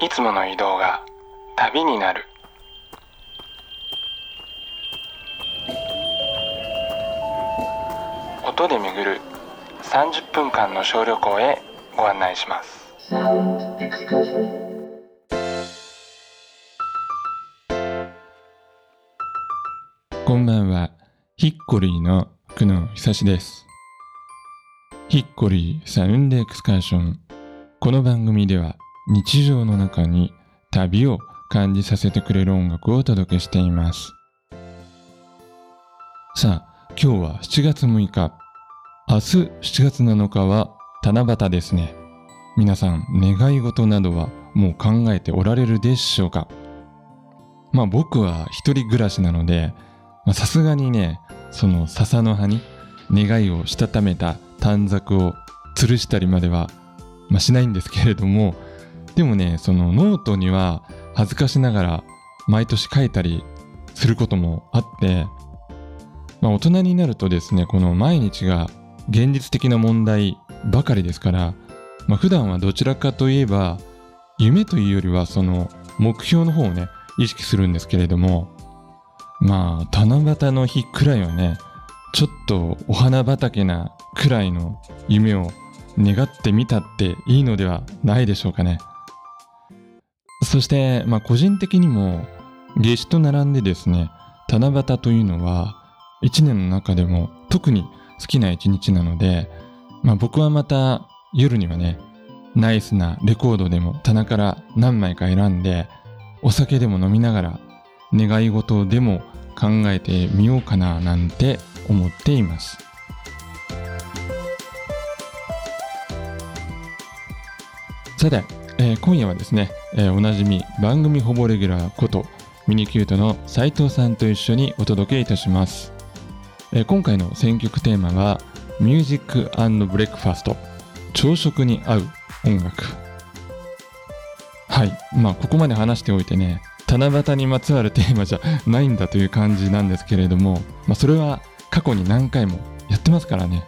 いつもの移動が旅になる音で巡る30分間の小旅行へご案内しますこんばんは、ヒッコリーの久野久志です。ヒッコリーサウンドエクスカーション。この番組では日常の中に旅を感じさせてくれる音楽をお届けしています。さあ、今日は7月6日。明日7月7日は七夕ですね。皆さん、願い事などはもう考えておられるでしょうか？まあ僕は一人暮らしなので、さすがにね、その笹の葉に願いをしたためた短冊を吊るしたりまでは、まあ、しないんですけれども、でもね、そのノートには恥ずかしながら毎年書いたりすることもあって、まあ、大人になるとですね、この毎日が現実的な問題ばかりですから、まあ、普段はどちらかといえば、夢というよりはその目標の方をね、意識するんですけれども、まあ、七夕の日くらいはね、ちょっとお花畑なくらいの夢を願ってみたっていいのではないでしょうかね。そして、まあ個人的にも夏至と並んでですね、七夕というのは一年の中でも特に好きな一日なので、まあ僕はまた夜にはね、ナイスなレコードでも棚から何枚か選んで、お酒でも飲みながら願い事でも考えてみようかななんて思っています。さて、えー今夜はですね、えーおなじみ番組ほぼレギュラーことミニキュートの斉藤さんと一緒にお届けいたします、えー今回の選曲テーマはミュージックブレックファスト朝食に合う音楽はい。まあ、ここまで話しておいてね、七夕にまつわるテーマじゃ ないんだという感じなんですけれども、まあ、それは過去に何回もやってますからね。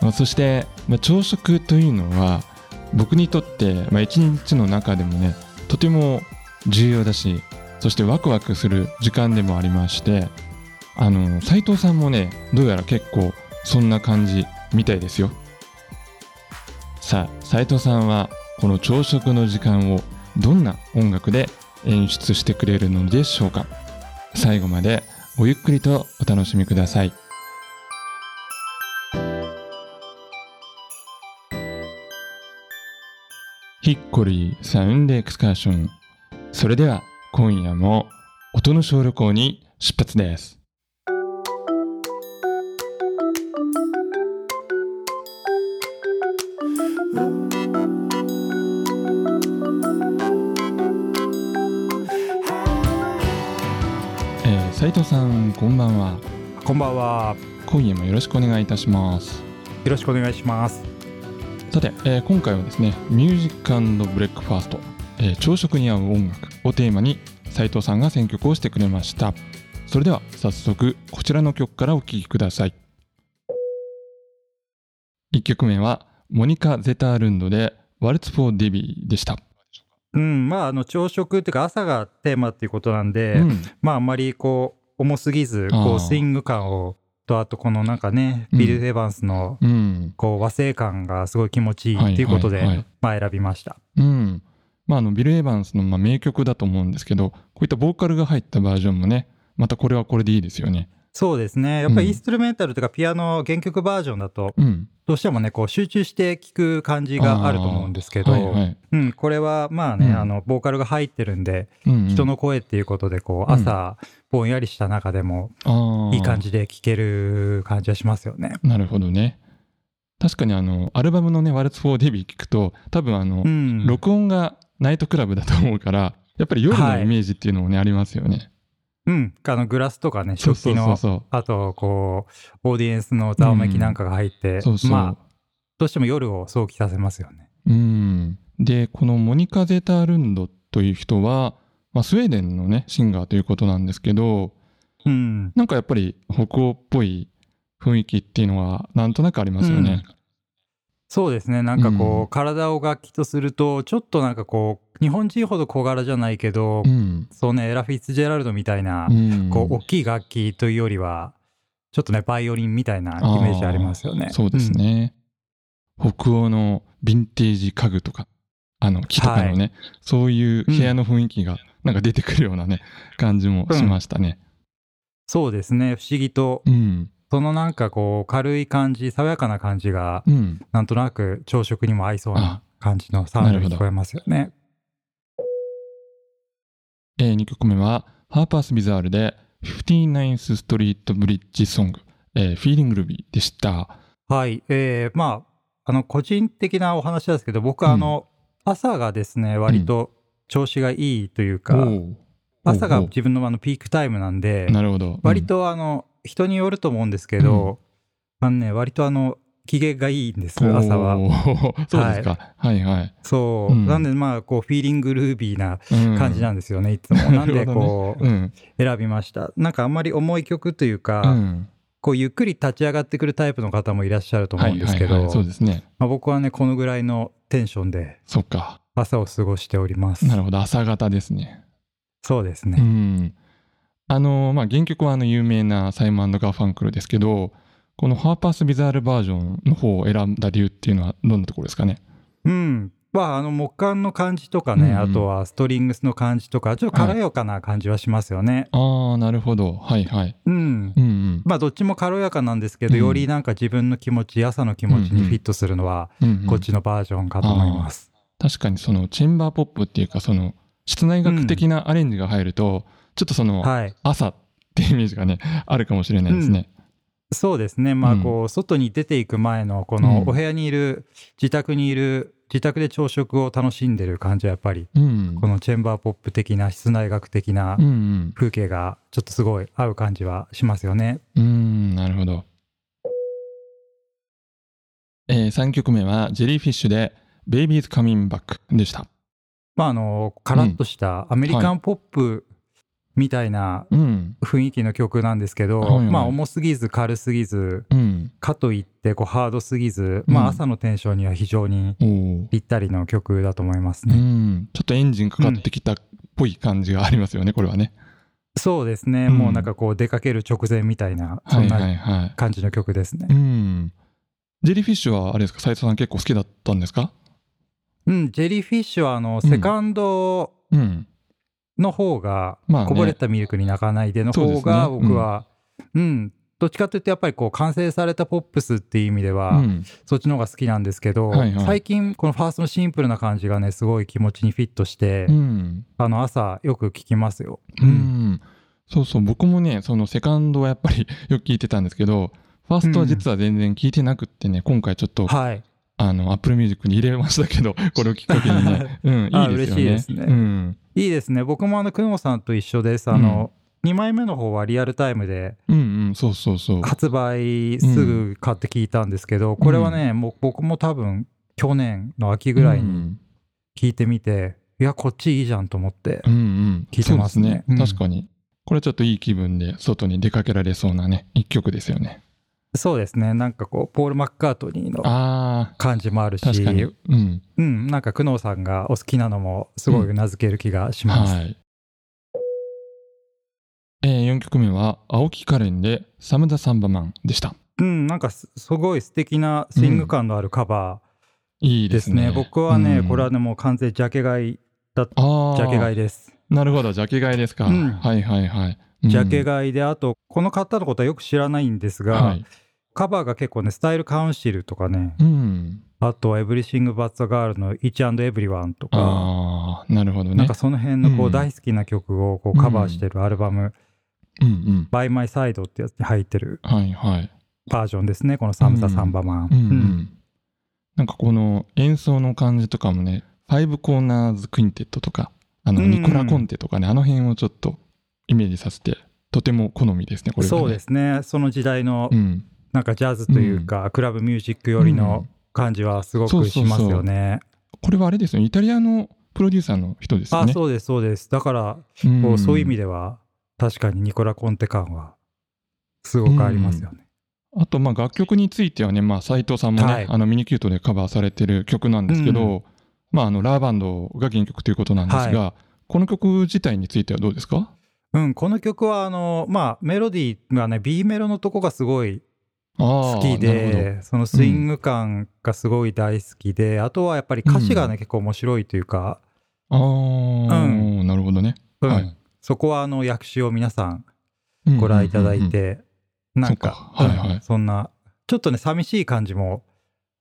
まあ、そして、まあ、朝食というのは、僕にとって、まあ、一日の中でもね、とても重要だし、そしてワクワクする時間でもありまして、あの、斉藤さんもね、どうやら結構そんな感じみたいですよ。さあ、斉藤さんはこの朝食の時間をどんな音楽で演出してくれるのでしょうか最後までごゆっくりとお楽しみください。ヒッコリーサウンドエクスカーション。それでは今夜も音の小旅行に出発です。えー、斉藤さんこんばんは。こんばんは。今夜もよろしくお願いいたします。よろしくお願いします。さて、えー今回はですね、ミュージックブレックファースト、えー朝食に合う音楽をテーマに斉藤さんが選曲をしてくれました。それでは早速こちらの曲からお聴きください。1曲目はモニカ・ゼタールンドでワルツ・フォー・デビーでした。うん、まあ、あの、朝食っていうか朝がテーマっていうことなんで、うんまあ、あんまりこう、重すぎず、こう、スイング感を、と、あとこのなんかね、うんビル・エヴァンスの、うん。こう、和製感がすごい気持ちいいっていうことで、まあ、選びました。うん。まあ、あの、ビル・エヴァンスのまあ名曲だと思うんですけど、こういったボーカルが入ったバージョンもね、またこれはこれでいいですよね。そうですね。やっぱうんりインストゥルメンタルとかピアノ原曲バージョンだと、うん。どうしてもね、こう、集中して聴く感じがあると思うんですけど、はいはい。うん、これはまあね、うんあの、ボーカルが入ってるんで、うんうん人の声っていうことで、こう、うん朝、ぼんやりした中でも、いい感じで聴ける感じはしますよね。なるほどね。確かにあの、アルバムのね、ワルツ・フォー・デビー聞くと、多分あの、うん。録音がナイトクラブだと思うから、やっぱり夜のイメージっていうのもね、ありますよね。うん。あの、グラスとかね、食器の。あと、こう、オーディエンスのざわめきなんかが入って、そうそう。まあ、どうしても夜を想起させますよね。うん。で、このモニカ・ゼタールンドという人は、まあ、スウェーデンのね、シンガーということなんですけど、うん。なんかやっぱり北欧っぽい雰囲気っていうのはなんとなくありますよね。そうですね。なんかこう、うん体を楽器とすると、ちょっとなんかこう、日本人ほど小柄じゃないけど、うん。そうね、エラ・フィッツジェラルドみたいな、うんこう、大きい楽器というよりは、ちょっとね、バイオリンみたいなイメージありますよね。そうですね、北欧のヴィンテージ家具とか、あの木とかのね、そういう部屋の雰囲気がなんか出てくるようなね、感じもしましたね。そうですね。不思議と、うん。そのなんかこう、軽い感じ、爽やかな感じが、うん。なんとなく朝食にも合いそうな感じのサウンドに聞こえますよね。えー、2曲目は、ハーパース・ビザールで、59th ストリート・ブリッジ・ソング、えー、フィーリング・ルビーでした。はい。えー、まあ、あの、個人的なお話ですけど、僕はあの、朝がですね、割と調子がいいというか、おう朝が自分のあのピークタイムなんで、なるほど。割とあの、人によると思うんですけど、あのね、割とあの、機嫌がいいんです、うん、朝は。そうですか。はい、はい、そう。うんなんでまあ、こう、フィーリングルービーなうん感じなんですよね、いつも。なんでこう、うん。選びました。なんかあんまり重い曲というか、うん。こうゆっくり立ち上がってくるタイプの方もいらっしゃると思うんですけど、はいはいはい、そうですね。まあ、僕はね、このぐらいのテンションでそっか。朝を過ごしております。なるほど。朝方ですね。うそうですね。ん。あの、まあ、原曲はあの有名なサイモンガーファンクルですけど、このハーパース・ビザールバージョンの方を選んだ理由っていうのはどんなところですかね？うん。まあ、あの木管の感じとかね、うんうんあとはストリングスの感じとか、ちょっと軽やかな感じはしますよね。ああ、なるほど。はいはい。うん。うんうん。まあ、どっちも軽やかなんですけど、うんよりなんか自分の気持ち、朝の気持ちにフィットするのは、うんうんこっちのバージョンかと思います。確かにそのチェンバーポップっていうかその室内楽的なアレンジが入ると、ちょっとそのはい。朝っていうイメージがねあるかもしれないですね。そうですね。まあ、うんこう、外に出ていく前の、こうんのお部屋にいる、自宅にいる、自宅で朝食を楽しんでる感じはやっぱり、うん。このチェンバーポップ的な室内楽的なうんうん。風景がちょっとすごい合う感じはしますよね。うん、なるほど。えー、3曲目はジェリーフィッシュで Baby's Coming Back でした。まあ、あの、カラッとしたアメリカンポップみたいなうん。雰囲気の曲なんですけど、はいはいまあ、重すぎず軽すぎず、うん。かといってこうハードすぎず、まうんあ、朝のテンションには非常にぴったりの曲だと思いますうね。ん。ちょっとエンジンかかってきたっぽい感じがありますよね、これはね。そうですね、うんもうなんかこう出かける直前みたいな、そはいんなはいはい。感じの曲ですね。うん。ジェリーフィッシュはあれですか、斉藤さん結構好きだったんですか？うん、ジェリーフィッシュはあの、セカンドうん。の方が、まあねこぼれたミルクに泣かないでの方が僕は、うん、どっちかというとやっぱりこう完成されたポップスっていう意味では、うん。そっちの方が好きなんですけど、最近このファーストのシンプルな感じがね、すごい気持ちにフィットして、うん。あの朝よく聞きますよ。うん。そうそう、僕もね、そのセカンドはやっぱりよく聞いてたんですけど、ファーストは実は全然聞いてなくってね、今回ちょっと、はい。あの、Apple Music に入れましたけど、これをきっかけにね、うん、あいいですよね。嬉しいですねうん。いいですね。僕もあの、久野さんと一緒です。あの、2枚目の方はリアルタイムでうんうん、そうそうそう。発売すぐ買って聞いたんですけど、これはね、もう僕も多分去年の秋ぐらいに聞いてみて、いや、こっちいいじゃんと思ってうん、うんうん。聞いてますね確かに。これちょっといい気分で外に出かけられそうなね、一曲ですよね。そうですね。なんかこう、ポール・マッカートニーのあ感じもあるあ、し。うん。うん、なんか久能さんがお好きなのもすごい名付ける気がします。はい。えー、4曲目は、青木カレンで、サム・ザ・サンバマンでした。うん、なんかすすごい素敵なスイング感のあるカバーいいですすね。僕はね、うんこれはね、もう完全ジャケ買い、ああ。ジャケ買いです。なるほど、ジャケ買いですか。うんはいはいはい。うんジャケ買いで、あと、この方のことはよく知らないんですが、はい。カバーが結構ね、スタイルカウンシルとかね、うん。あとはエブリシング・バッツ・ガールの Each and Everyone とか、ああ、なるほどね。なんかその辺のこううん大好きな曲をこうカバーしてるアルバム、うんうん。By My Side ってやつに入ってるはいはい。バージョンですね、このサムザ・サンバマン。うん。なんかこの演奏の感じとかもね、ファイブコーナーズクインテットとか、あの、うんニコラ・コンテとかね、あの辺をちょっとイメージさせて、とても好みですね、これは、ね。そうですね、その時代のうん。なんかジャズというか、クラブミュージックよりの感じはすごくしますよね。これはあれですよ、イタリアのプロデューサーの人ですよね。あそうです、そうです。だから、うん。こうそういう意味では、確かにニコラ・コンテ感はすごくありますよね。あとまあ楽曲についてはね、まあ、斉藤さんもね、はい。あのミニキュートでカバーされてる曲なんですけど、うまあ、あのラーバンドが原曲ということなんですが、この曲自体についてはどうですか？うん、この曲はあの、まあ、メロディーがね B メロのとこがすごいあ好きでそのスイング感がすごい大好きで、あとはやっぱり歌詞がね、うん。結構面白いというか。ああ、うなるほどね。うん。はい。そこはあの訳詞を皆さんご覧いただいて、なんかそっか。はいはい。うん。そんなちょっとね寂しい感じも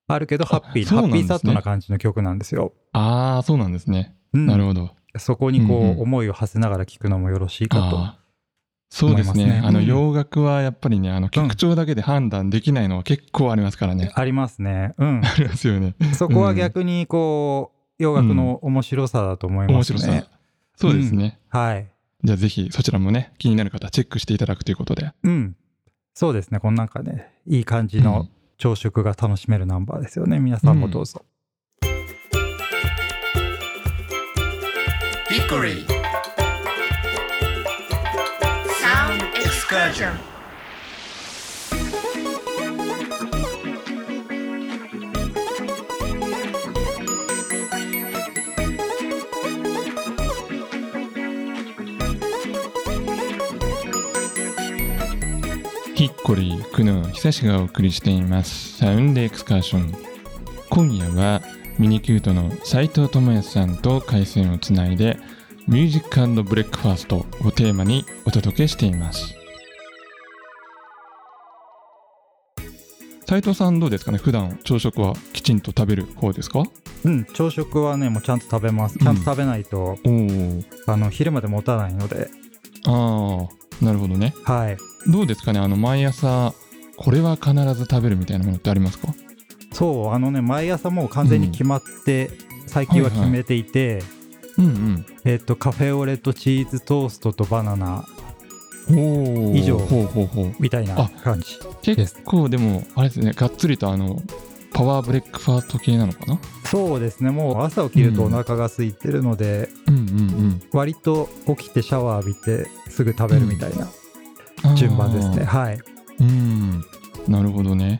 あるけどハッピー、ね。ハッピーサッドな感じの曲なんですよ。ああ、そうなんですね。うん。なるほど。そこにこう、うんうん思いを馳せながら聴くのもよろしいかと。そうですねすねあのうん洋楽はやっぱりねあの曲調だけで判断できないのは結構ありますからね。ありますね。うん。ありますよね。そこは逆にこう洋楽の面白さだと思います面白ね。さ。そうですね。はい。じゃあぜひそちらもね気になる方はチェックしていただくということで。うん。そうですね。このなんかね、いい感じの朝食が楽しめるナンバーですよね。皆さんもどうぞ。Hickory Sound Excursion ヒッコリー、クノー、久しがお送りしています。サウンドエクスカーション。今夜はミニキュートの斉藤智康さんと回線をつないで、ミュージックブレックファーストをテーマにお届けしています。斉藤さんどうですかね？普段朝食はきちんと食べる方ですか？うん。朝食はね、もうちゃんと食べます。ちゃんと食べないと、おお。あの、昼まで持たないので。ああ、なるほどね。はい。どうですかね？あの毎朝これは必ず食べるみたいなものってありますか？そう、あのね、毎朝もう完全に決まって、最近は決めていて、うんえっと、カフェオレとチーズトーストとバナナ。以上。みたいなあ感じ。結構でもあれですねがっつりとあのパワーブレックファースト系なのかな？そうですね、もう朝起きるとお腹が空いてるので、うんうん割と起きてシャワー浴びてすぐ食べるみたいなうん。順番ですね。あー。はい。うん。なるほどね。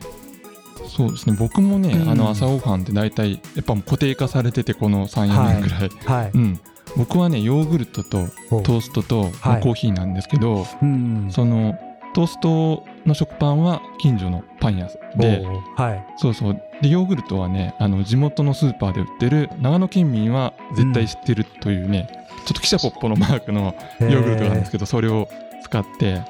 そうですね。僕もね、うん。あの朝ごはんって大体やっぱ固定化されててこの34年ぐらい、はい。うん。僕はねヨーグルトとトーストと、コーヒーなんですけどうん。そのトーストの食パンは近所のパン屋ではい。そうそうでヨーグルトはねあの地元のスーパーで売ってる長野県民は絶対知ってるというね、ちょっと汽車ポッポのマークのヨーグルトがあるんですけど、それを使ってえー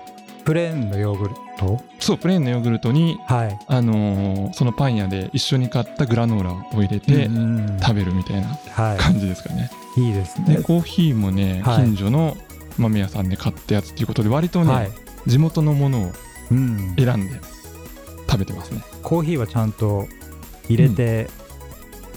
プレーンのヨーグルト？そうプレーンのヨーグルトに、はい。あのーそのパン屋で一緒に買ったグラノーラを入れてうん食べるみたいなは感じですかね。い。いいですね。でコーヒーもね、はい近所の豆屋さんで買ったやつっていうことで割とね、はい。地元のものをうん。選んで食べてますね。コーヒーはちゃんと入れて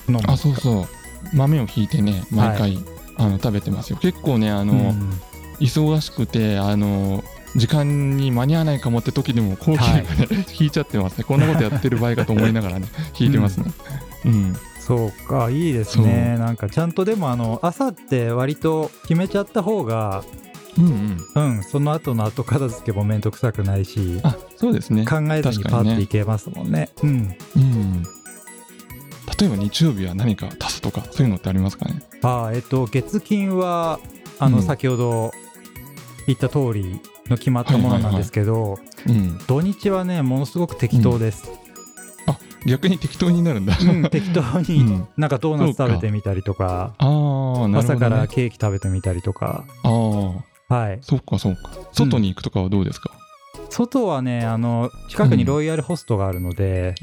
飲む。あそうそう。豆をひいてね毎回、あの食べてますよ。結構ねあの、うん。忙しくてあの時間に間に合わないかもって時でもコーヒーがね、引いちゃってますね。こんなことやってる場合かと思いながらね 引いてますね。うん、そうか、いいですね。なんかちゃんとでもあの朝って割と決めちゃった方が、うんうん。うん、その後の後片付けもめんどくさくないし、あそうですね。考えずにパッていけますもんね。うん。うん。例えば日曜日は何か足すとかそういうのってありますかね？ああ、えっと、月金は、あの、うん。先ほど言った通りの決まったものなんですけど、うん。土日はね、ものすごく適当です。逆に適当になるんだ、うん、適当うにん。なんかドーナツ食べてみたりとか、ああね、朝からケーキ食べてみたりとか、ああはい。そっかそっか。外に行くとかはどうですか、外はね、あの、近くにロイヤルホストがあるので、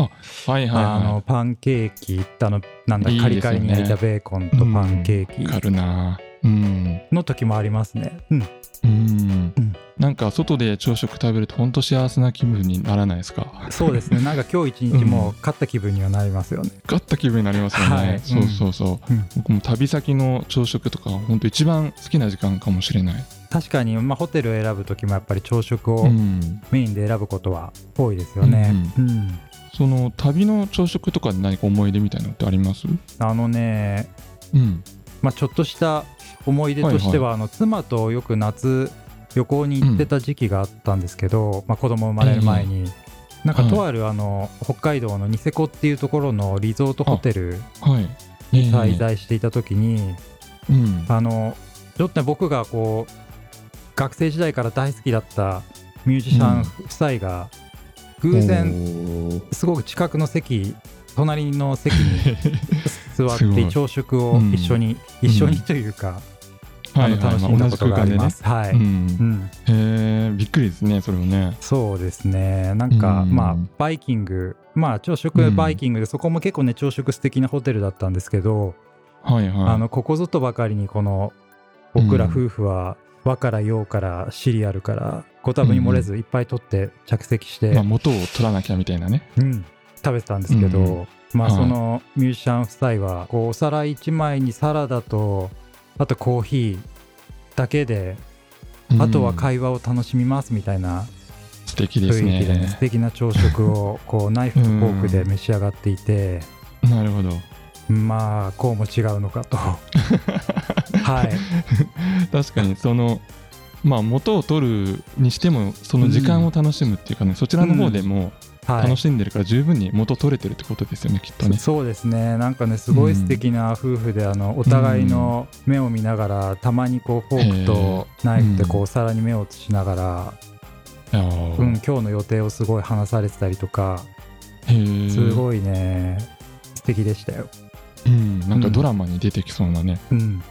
はいはいあのはパンケーキあのなんだいいカリカリに焼いたベーコンとパンケーいわかキるな。うん。の時もありますね。うん、うん。うん。なんか外で朝食食べると本当幸せな気分にならないですか？そうですね。なんか今日一日も勝った気分にはなりますよね。勝った気分になりますよね、はい。そうそうそう、うん。僕も旅先の朝食とか本当一番好きな時間かもしれない、確かに、まあ、ホテルを選ぶ時もやっぱり朝食をうん、メインで選ぶことは多いですよね。うんその旅の朝食とかで何か思い出みたいなのってあります？あのね、うん。まあ、ちょっとした思い出としては、あの妻とよく夏旅行に行ってた時期があったんですけど、まあ、子供生まれる前に。なんかとあるあの北海道のニセコっていうところのリゾートホテルはい。に滞在していた時に、うん。あのちょっとね僕がこう学生時代から大好きだったミュージシャン夫妻が偶然然すごく近くの席隣の席に 座って朝食を一緒に、一緒にというか、あの楽しんだことがあります。はい、へえびっくりですねそれをね。そうですね。なんか、うん。まあバイキング。まあ朝食バイキングで、そこも結構ね朝食素敵なホテルだったんですけど、はいはい。あのここぞとばかりにこの僕ら夫婦は和から洋からシリアルからご多分に漏れずいっぱい取って着席して、まあ、元を取らなきゃみたいなね。うん、食べてたんですけど、うんまあはい。そのミュージシャン夫妻はこうお皿1枚にサラダとあとコーヒーだけで、あとはうん会話を楽しみますみたいな素敵です雰囲気で、ね、素ね敵な朝食を こうナイフとフォークで召し上がっていて、なるほど。まあこうも違うのかと はい。確かにそのまあ元を取るにしてもその時間を楽しむっていうかね、そちらの方でもはい。楽しんでるから十分に元取れてるってことですよね、きっとね。そうですね。なんかねすごい素敵な夫婦で、あのお互いの目を見ながらたまにこうフォークとナイフでこうお皿に目を移しながら、あー。うん、今日の予定をすごい話されてたりとかへー。すごいね素敵でしたよ、うん、なんかドラマに出てきそうなね、うん、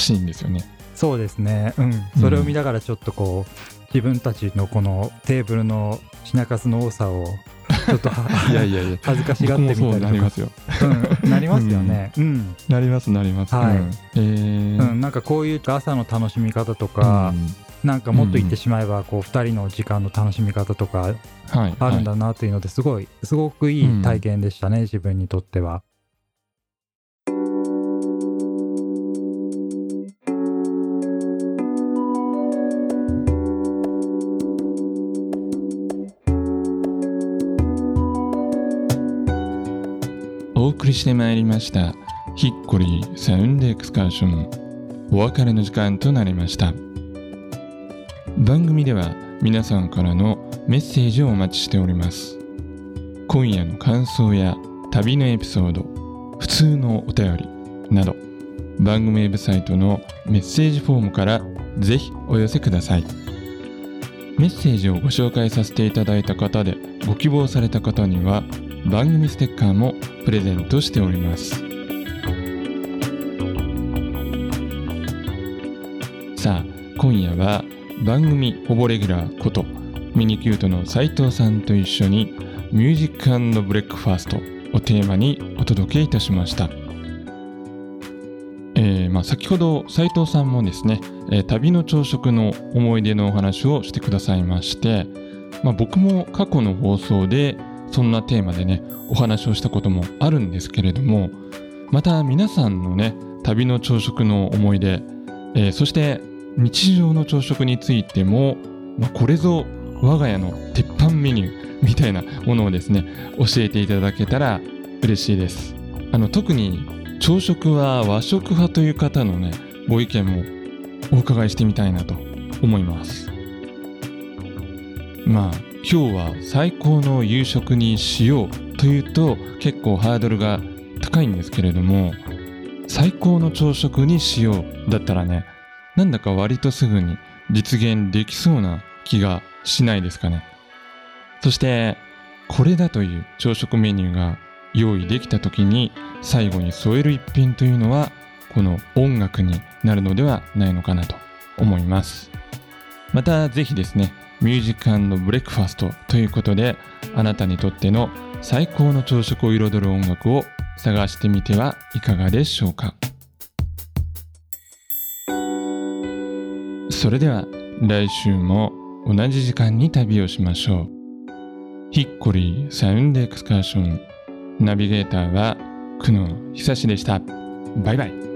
シーンですよね。そうですね、うん、それを見ながらちょっとこう自分たちのこのテーブルの品数の多さをちょっとは いやいやいや。恥ずかしがってみた僕もそうりとかなりますよ。うん、なりますよね、うん。なりますなります、はい。うん。えー。うん、なんかこういう朝の楽しみ方とか、なんかもっと言ってしまえばこう2人の時間の楽しみ方とかあるんはいだなというのですごいすごくいい体験でしたね、自分にとっては。送りしてまいりました。ヒッコリーサウンドエクスカーションお別れの時間となりました。番組では皆さんからのメッセージをお待ちしております。今夜の感想や旅のエピソード普通のお便りなど番組ウェブサイトのメッセージフォームからぜひお寄せください。メッセージをご紹介させていただいた方でご希望された方には番組ステッカーもプレゼントしております。さあ今夜は番組ほぼレギュラーことミニキュートの斉藤さんと一緒にミュージックブレックファーストをテーマにお届けいたしました、えーまあ、先ほど斉藤さんもですね、えー旅の朝食の思い出のお話をしてくださいまして、まあ、僕も過去の放送でそんなテーマでねお話をしたこともあるんですけれどもまた皆さんのね旅の朝食の思い出、えーそして日常の朝食についても、まあ、これぞ我が家の鉄板メニューみたいなものをですね教えていただけたら嬉しいです。あの特に朝食は和食派という方のねご意見もお伺いしてみたいなと思います。まあ今日は最高の夕食にしようというと結構ハードルが高いんですけれども最高の朝食にしようだったらねなんだか割とすぐに実現できそうな気がしないですかね。そしてこれだという朝食メニューが用意できた時に最後に添える一品というのはこの音楽になるのではないのかなと思います。またぜひですねミュージックブレックファーストということであなたにとっての最高の朝食を彩る音楽を探してみてはいかがでしょうか。それでは来週も同じ時間に旅をしましょう。ヒッコリーサウンドエクスカーション。ナビゲーターは久野久志でした。バイバイ。